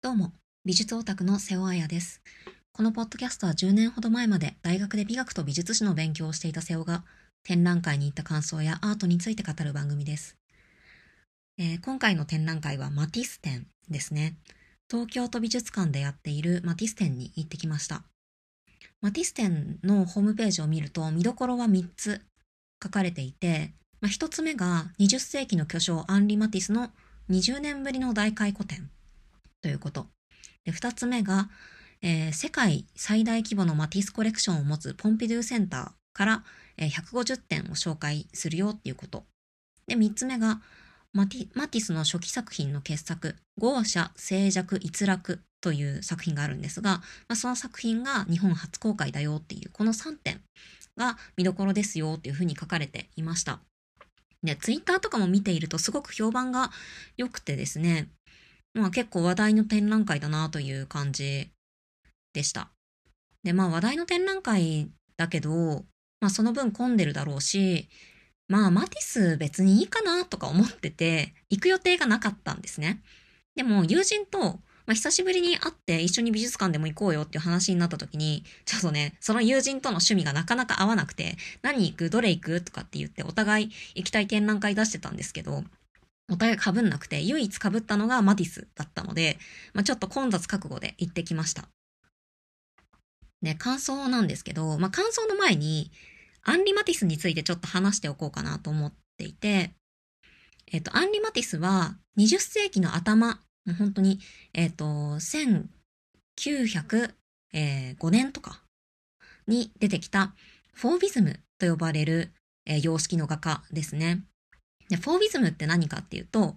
どうも、美術オタクの瀬尾彩です。このポッドキャストは10年ほど前まで大学で美学と美術史の勉強をしていた瀬尾が展覧会に行った感想やアートについて語る番組です。えー今回の展覧会はマティス展ですね。東京都美術館でやっているマティス展に行ってきました。マティス展のホームページを見ると見どころは3つ書かれていて、まあ、1つ目が20世紀の巨匠アンリ・マティスの20年ぶりの大回顧展ということ。で、二つ目が、えー世界最大規模のマティスコレクションを持つポンピドゥセンターから、えー150点を紹介するよっていうこと。で、三つ目が、マティマティスの初期作品の傑作、豪奢、静寂、逸落という作品があるんですが、まあ、その作品が日本初公開だよっていう、この3点が見どころですよっていうふうに書かれていました。で、ツイッターとかも見ているとすごく評判が良くてですね、まあ結構話題の展覧会だなという感じでした。で、まあ話題の展覧会だけど、まあその分混んでるだろうし、まあマティス別にいいかなとか思ってて、行く予定がなかったんですね。でも友人と、まあ久しぶりに会って一緒に美術館でも行こうよっていう話になった時に、ちょっとね、その友人との趣味がなかなか合わなくて、何行く？どれ行く？とかって言ってお互い行きたい展覧会出してたんですけど、お互い被んなくて、唯一被ったのがマティスだったので、まあ、ちょっと混雑覚悟で行ってきました。で、感想なんですけど、まあ、感想の前に、アンリ・マティスについてちょっと話しておこうかなと思っていて、えっ、と、アンリ・マティスは20世紀の頭、もう本当に、えっ、と、1905年とかに出てきたフォービズムと呼ばれる、えー様式の画家ですね。で、フォービズムって何かっていうと、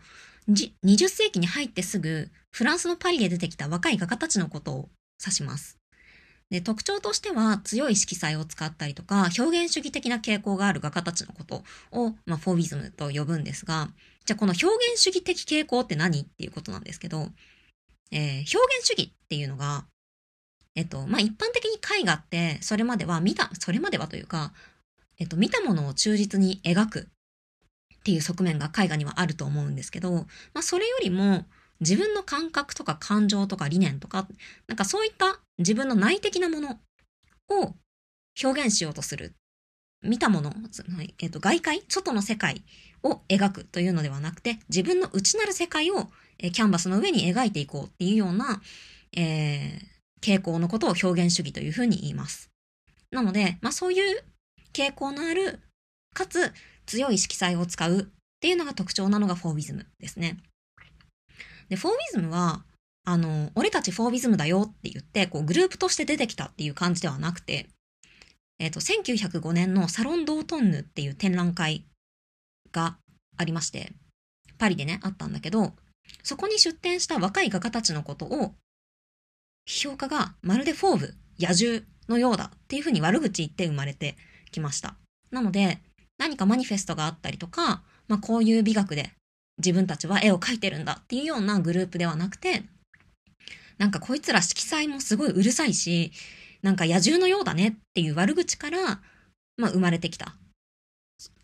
20世紀に入ってすぐ、フランスのパリで出てきた若い画家たちのことを指します。で、特徴としては強い色彩を使ったりとか、表現主義的な傾向がある画家たちのことを、まあ、フォービズムと呼ぶんですが、じゃあこの表現主義的傾向って何っていうことなんですけど、えー表現主義っていうのが、えっと、まあ、一般的に絵画って、それまでは見た、それまではというか、えっと、見たものを忠実に描くっていう側面が絵画にはあると思うんですけど、まあ、それよりも自分の感覚とか感情とか理念とか、なんかそういった自分の内的なものを表現しようとする。見たもの、えっと、外界、外の世界を描くというのではなくて、自分の内なる世界をえーキャンバスの上に描いていこうっていうような、えー傾向のことを表現主義というふうに言います。なので、まあそういう傾向のある、かつ強い色彩を使うっていうのが特徴なのがフォービズムですね。で、フォービズムは、あの、俺たちフォービズムだよって言って、こうグループとして出てきたっていう感じではなくて、えっ、と、1905年のサロン・ドートンヌっていう展覧会がありまして、パリでね、あったんだけど、そこに出展した若い画家たちのことを、批評価がまるでフォーブ、野獣のようだっていうふうに悪口言って生まれてきました。なので、何かマニフェストがあったりとか、まあこういう美学で自分たちは絵を描いてるんだっていうようなグループではなくて、なんかこいつら色彩もすごいうるさいし、なんか野獣のようだねっていう悪口から、まあ生まれてきた。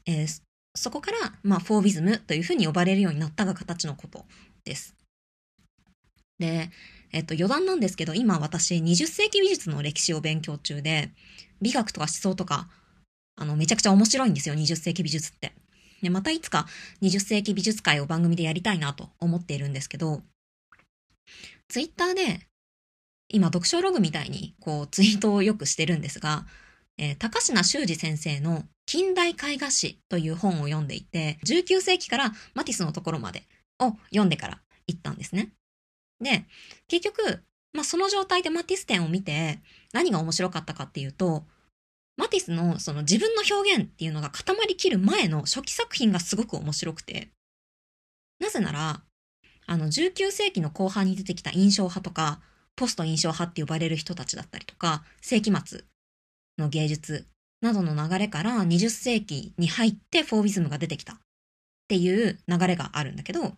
えーそこから、まあフォービズムというふうに呼ばれるようになったが形のことです。で、えっと余談なんですけど、今私20世紀美術の歴史を勉強中で、美学とか思想とか、あの、めちゃくちゃ面白いんですよ、20世紀美術って。で、またいつか20世紀美術会を番組でやりたいなと思っているんですけど、ツイッターで、今読書ログみたいにこうツイートをよくしてるんですが、えー高階修二先生の近代絵画史という本を読んでいて、19世紀からマティスのところまでを読んでから行ったんですね。で、結局、まあ、その状態でマティス展を見て何が面白かったかっていうと、マティスのその自分の表現っていうのが固まりきる前の初期作品がすごく面白くて、なぜなら、あの19世紀の後半に出てきた印象派とか、ポスト印象派って呼ばれる人たちだったりとか、世紀末の芸術などの流れから20世紀に入ってフォービズムが出てきたっていう流れがあるんだけど、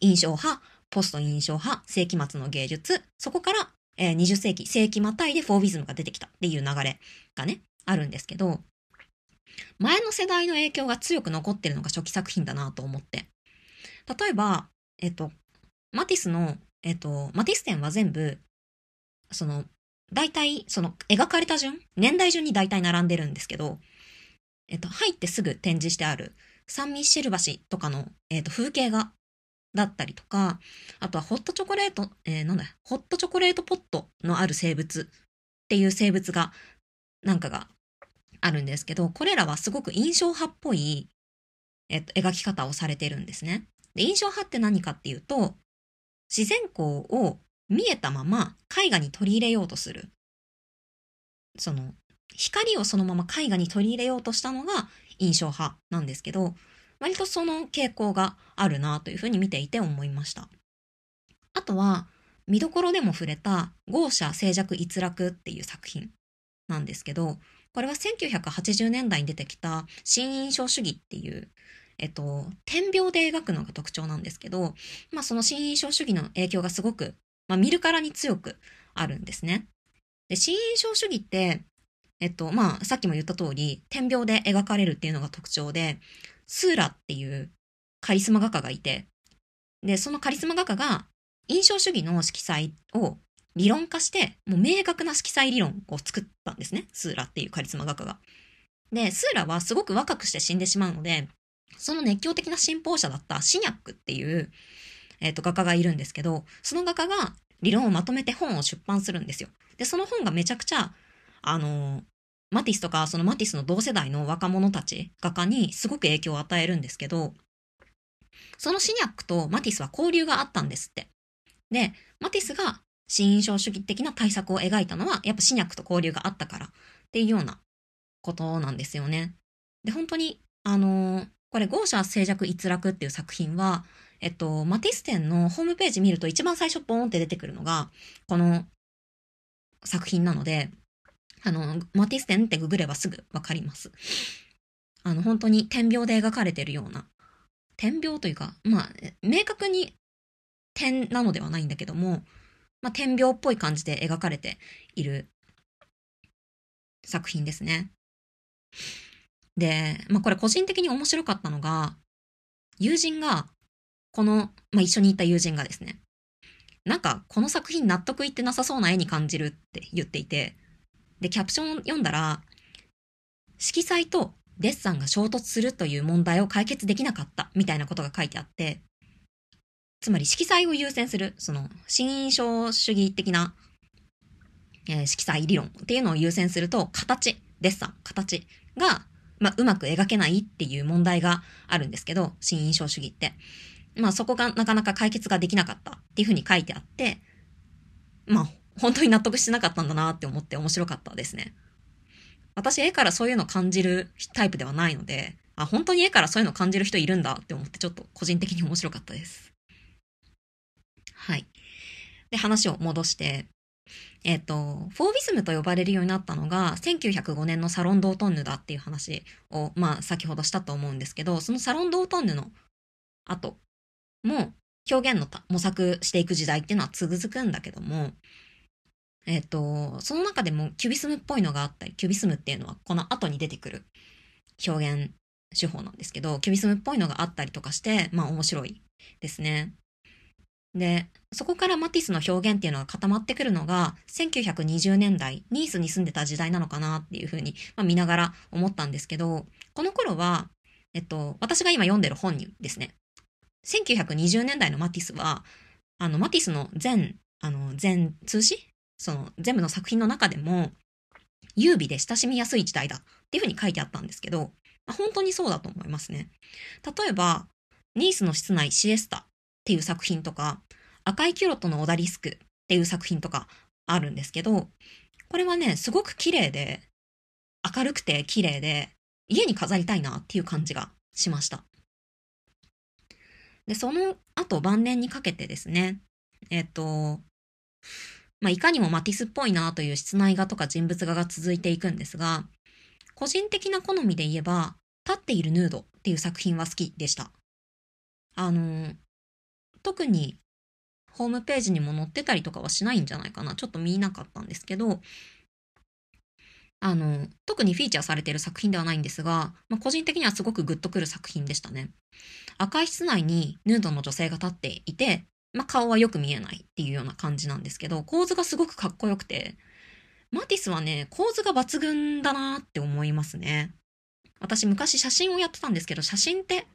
印象派、ポスト印象派、世紀末の芸術、そこから、えー20世紀、世紀またいでフォービズムが出てきたっていう流れがね、あるんですけど、前の世代の影響が強く残ってるのが初期作品だなと思って。例えば、えっと、マティスの、えっと、マティス展は全部、その、大体、その、描かれた順、年代順に大体並んでるんですけど、えっと、入ってすぐ展示してある、サンミッシェル橋とかの、えっと、風景画だったりとか、あとはホットチョコレート、えー、なんだ、ホットチョコレートポットのある生物っていう生物が、なんかがあるんですけど、これらはすごく印象派っぽい、えっと、描き方をされてるんですね。で、印象派って何かっていうと、自然光を見えたまま絵画に取り入れようとする。その、光をそのまま絵画に取り入れようとしたのが印象派なんですけど、割とその傾向があるなというふうに見ていて思いました。あとは、見どころでも触れた豪奢静寂逸落っていう作品なんですけど、これは1980年代に出てきた新印象主義っていう、えっと、点描で描くのが特徴なんですけど、まあその新印象主義の影響がすごく、まあ見るからに強くあるんですね。で、新印象主義って、えっと、まあさっきも言った通り、点描で描かれるっていうのが特徴で、スーラっていうカリスマ画家がいて、で、そのカリスマ画家が印象主義の色彩を理論化して、もう明確な色彩理論を作ったんですね。スーラっていうカリスマ画家が。で、スーラはすごく若くして死んでしまうので、その熱狂的な信奉者だったシニャックっていう、えっ、ー、と、画家がいるんですけど、その画家が理論をまとめて本を出版するんですよ。で、その本がめちゃくちゃ、あのー、マティスとか、そのマティスの同世代の若者たち、画家にすごく影響を与えるんですけど、そのシニャックとマティスは交流があったんですって。で、マティスが新印象主義的な対策を描いたのは、やっぱシニャックと交流があったからっていうようなことなんですよね。で、本当に、あのー、これ、豪奢静寂逸落っていう作品は、えっと、マティス展のホームページ見ると一番最初ボーンって出てくるのが、この作品なので、あの、マティス展ってググればすぐわかります。あの、本当に点描で描かれてるような、点描というか、まあ、明確に点なのではないんだけども、まあ、点描っぽい感じで描かれている作品ですね。で、まあ、これ個人的に面白かったのが、友人が、この、まあ、一緒にいた友人がですね、なんかこの作品納得いってなさそうな絵に感じるって言っていて、で、キャプションを読んだら、色彩とデッサンが衝突するという問題を解決できなかったみたいなことが書いてあって、つまり色彩を優先する、その、新印象主義的な、えー、色彩理論っていうのを優先すると、形、デッサン、形が、まあ、うまく描けないっていう問題があるんですけど、新印象主義って。まあ、そこがなかなか解決ができなかったっていうふうに書いてあって、まあ、本当に納得してなかったんだなって思って面白かったですね。私、絵からそういうの感じるタイプではないので、あ、本当に絵からそういうの感じる人いるんだって思ってちょっと個人的に面白かったです。はい。で、話を戻して、えっ、と、フォービズムと呼ばれるようになったのが、1905年のサロン・ドートンヌだっていう話を、まあ、先ほどしたと思うんですけど、そのサロン・ドートンヌの後も、表現の模索していく時代っていうのは続くんだけども、えっ、と、その中でもキュビスムっぽいのがあったり、キュビスムっていうのはこの後に出てくる表現手法なんですけど、キュビスムっぽいのがあったりとかして、まあ面白いですね。で、そこからマティスの表現っていうのが固まってくるのが、1920年代、ニースに住んでた時代なのかなっていうふうに、まあ、見ながら思ったんですけど、この頃は、えっと、私が今読んでる本にですね、1920年代のマティスは、あの、マティスの全、あの、全通詞？その、全部の作品の中でも、優美で親しみやすい時代だっていうふうに書いてあったんですけど、まあ、本当にそうだと思いますね。例えば、ニースの室内シエスタ。っていう作品とか、赤いキュロットのオダリスクっていう作品とかあるんですけど、これはね、すごく綺麗で、明るくて綺麗で、家に飾りたいなっていう感じがしました。で、その後晩年にかけてですね、えっと、まあ、いかにもマティスっぽいなという室内画とか人物画が続いていくんですが、個人的な好みで言えば、立っているヌードっていう作品は好きでした。あの、特にホームページにも載ってたりとかはしないんじゃないかな。ちょっと見なかったんですけど、あの、特にフィーチャーされている作品ではないんですが、まあ、個人的にはすごくグッとくる作品でしたね。赤い室内にヌードの女性が立っていて、まあ、顔はよく見えないっていうような感じなんですけど、構図がすごくかっこよくて、マティスはね、構図が抜群だなって思いますね。私昔写真をやってたんですけど、写真って、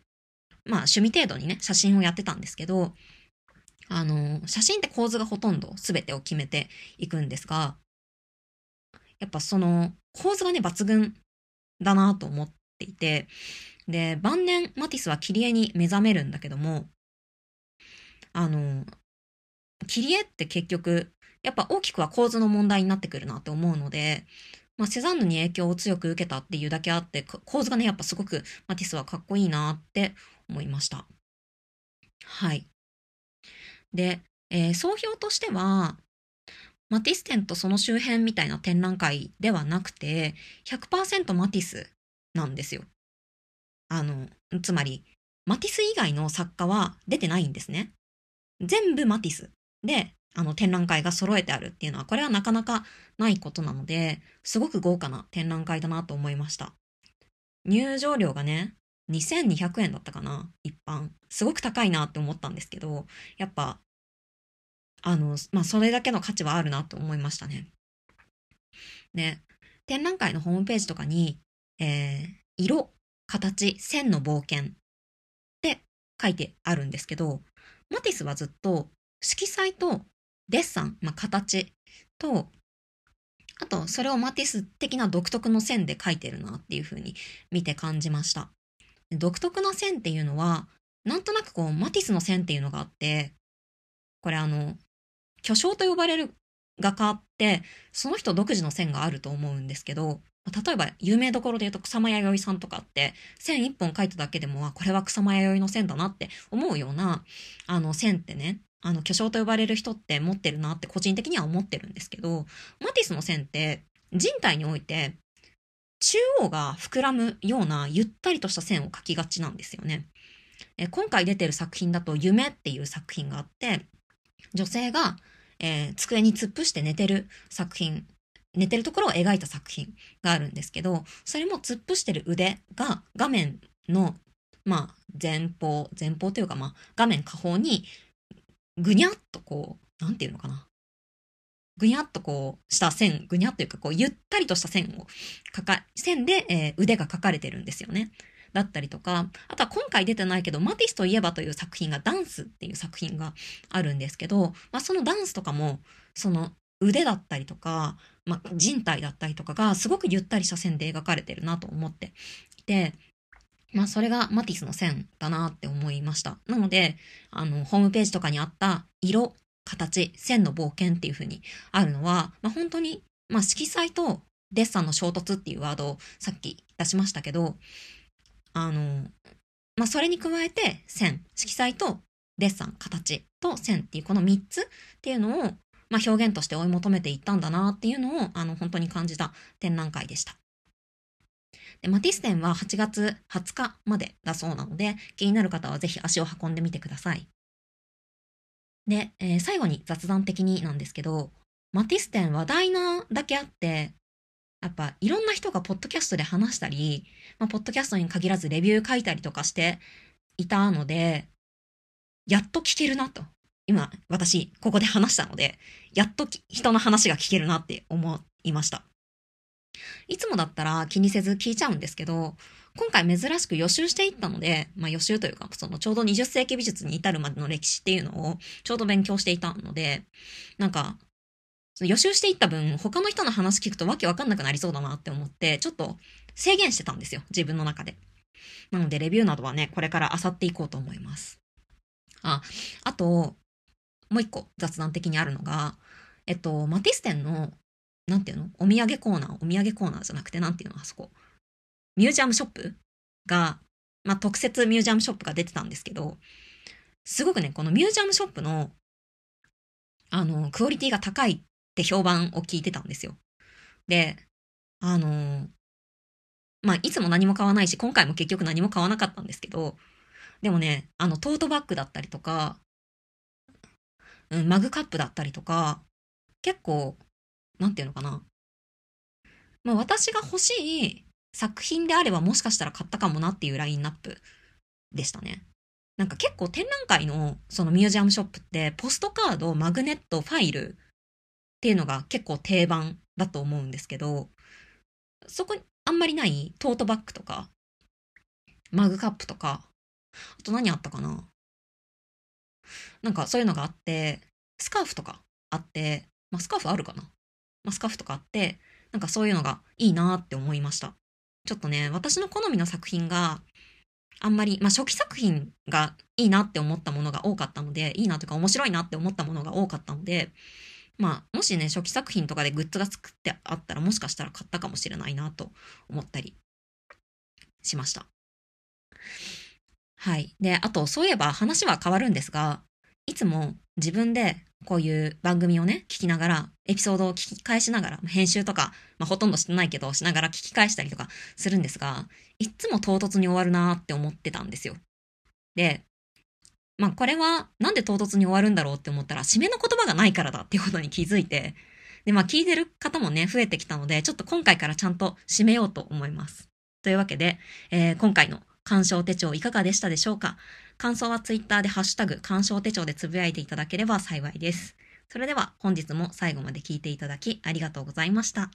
まあ趣味程度にね、写真をやってたんですけど、あの、写真って構図がほとんど全てを決めていくんですが、やっぱその構図がね、抜群だなと思っていて、で、晩年マティスは切り絵に目覚めるんだけども、あの、切り絵って結局、やっぱ大きくは構図の問題になってくるなって思うので、まあ、セザンヌに影響を強く受けたっていうだけあって、構図がね、やっぱすごくマティスはかっこいいなって思いました。はい。で、えー、総評としては、マティス展とその周辺みたいな展覧会ではなくて、100%マティスなんですよ。あの、つまり、マティス以外の作家は出てないんですね。全部マティスで、あの展覧会が揃えてあるっていうのは、これはなかなかないことなので、すごく豪華な展覧会だなと思いました。入場料がね、2200円だったかな一般。すごく高いなって思ったんですけど、やっぱ、あの、まあ、それだけの価値はあるなと思いましたね。で、展覧会のホームページとかに、えー、色、形、線の冒険って書いてあるんですけど、マティスはずっと色彩とデッサン、まあ、形と、あと、それをマティス的な独特の線で描いてるなっていう風に見て感じました。独特な線っていうのは、なんとなくこう、マティスの線っていうのがあって、これあの、巨匠と呼ばれる画家って、その人独自の線があると思うんですけど、例えば有名どころで言うと草間彌生さんとかって線一本描いただけでもあこれは草間彌生の線だなって思うようなあの線ってねあの巨匠と呼ばれる人って持ってるなって個人的には思ってるんですけどマティスの線って人体において中央が膨らむようなゆったりとした線を描きがちなんですよね。え今回出てる作品だと「夢」っていう作品があって女性が、えー、机に突っ伏して寝てる作品寝てるところを描いた作品があるんですけど、それも突っ伏してる腕が画面の、まあ、前方、前方というか、まあ、画面下方に、ぐにゃっとこう、なんていうのかな。ぐにゃっとこう、した線、ぐにゃっというか、こう、ゆったりとした線を、かか、線で、え、腕が描かれてるんですよね。だったりとか、あとは今回出てないけど、マティスといえばという作品がダンスっていう作品があるんですけど、まあ、そのダンスとかも、その腕だったりとか、まあ、人体だったりとかがすごくゆったりした線で描かれてるなと思っていて、まあ、それがマティスの線だなって思いました。なので、あの、ホームページとかにあった色、形、線の冒険っていう風にあるのは、まあ、本当に、まあ、色彩とデッサンの衝突っていうワードをさっき出しましたけど、あの、まあ、それに加えて線、色彩とデッサン、形と線っていうこの3つっていうのをまあ、表現として追い求めていったんだなっていうのを、あの、本当に感じた展覧会でした。でマティス展は8月20日までだそうなので、気になる方はぜひ足を運んでみてください。で、えー、最後に雑談的になんですけど、マティス展話題なだけあって、やっぱいろんな人がポッドキャストで話したり、まあ、ポッドキャストに限らずレビュー書いたりとかしていたので、やっと聞けるなと今、私、ここで話したので、やっと人の話が聞けるなって思いました。いつもだったら気にせず聞いちゃうんですけど、今回珍しく予習していったので、まあ予習というか、そのちょうど20世紀美術に至るまでの歴史っていうのをちょうど勉強していたので、なんか、予習していった分、他の人の話聞くとわけわかんなくなりそうだなって思って、ちょっと制限してたんですよ、自分の中で。なので、レビューなどはね、これから漁っていこうと思います。あ、あと、もう一個雑談的にあるのが、えっと、マティス店の、なんていうの？お土産コーナー、お土産コーナーじゃなくて、なんていうのあそこ？ミュージアムショップが、まあ、特設ミュージアムショップが出てたんですけど、すごくね、このミュージアムショップの、あの、クオリティが高いって評判を聞いてたんですよ。で、あの、まあ、いつも何も買わないし、今回も結局何も買わなかったんですけど、でもね、あの、トートバッグだったりとか、うん、マグカップだったりとか、結構、なんていうのかな。まあ私が欲しい作品であればもしかしたら買ったかもなっていうラインナップでしたね。なんか結構展覧会のそのミュージアムショップってポストカード、マグネット、ファイルっていうのが結構定番だと思うんですけど、そこにあんまりないトートバッグとか、マグカップとか、あと何あったかな？なんかそういうのがあって、スカーフとかあって、まあ、スカーフあるかな、まあ、スカーフとかあって、なんかそういうのがいいなって思いました。ちょっとね、私の好みの作品があんまり、まあ、初期作品がいいなって思ったものが多かったので、いいなというか面白いなって思ったものが多かったので、まあ、もしね、初期作品とかでグッズが作ってあったら、もしかしたら買ったかもしれないなと思ったりしました。はい。で、あと、そういえば話は変わるんですが、いつも自分でこういう番組をね、聞きながら、エピソードを聞き返しながら、編集とか、まあ、ほとんどしてないけど、しながら聞き返したりとかするんですが、いつも唐突に終わるなーって思ってたんですよ。で、まあこれはなんで唐突に終わるんだろうって思ったら、締めの言葉がないからだっていうことに気づいて、で、まあ聞いてる方もね、増えてきたので、ちょっと今回からちゃんと締めようと思います。というわけで、えー、今回の鑑賞手帳いかがでしたでしょうか？感想はツイッターでハッシュタグ鑑賞手帳でつぶやいていただければ幸いです。それでは本日も最後まで聞いていただきありがとうございました。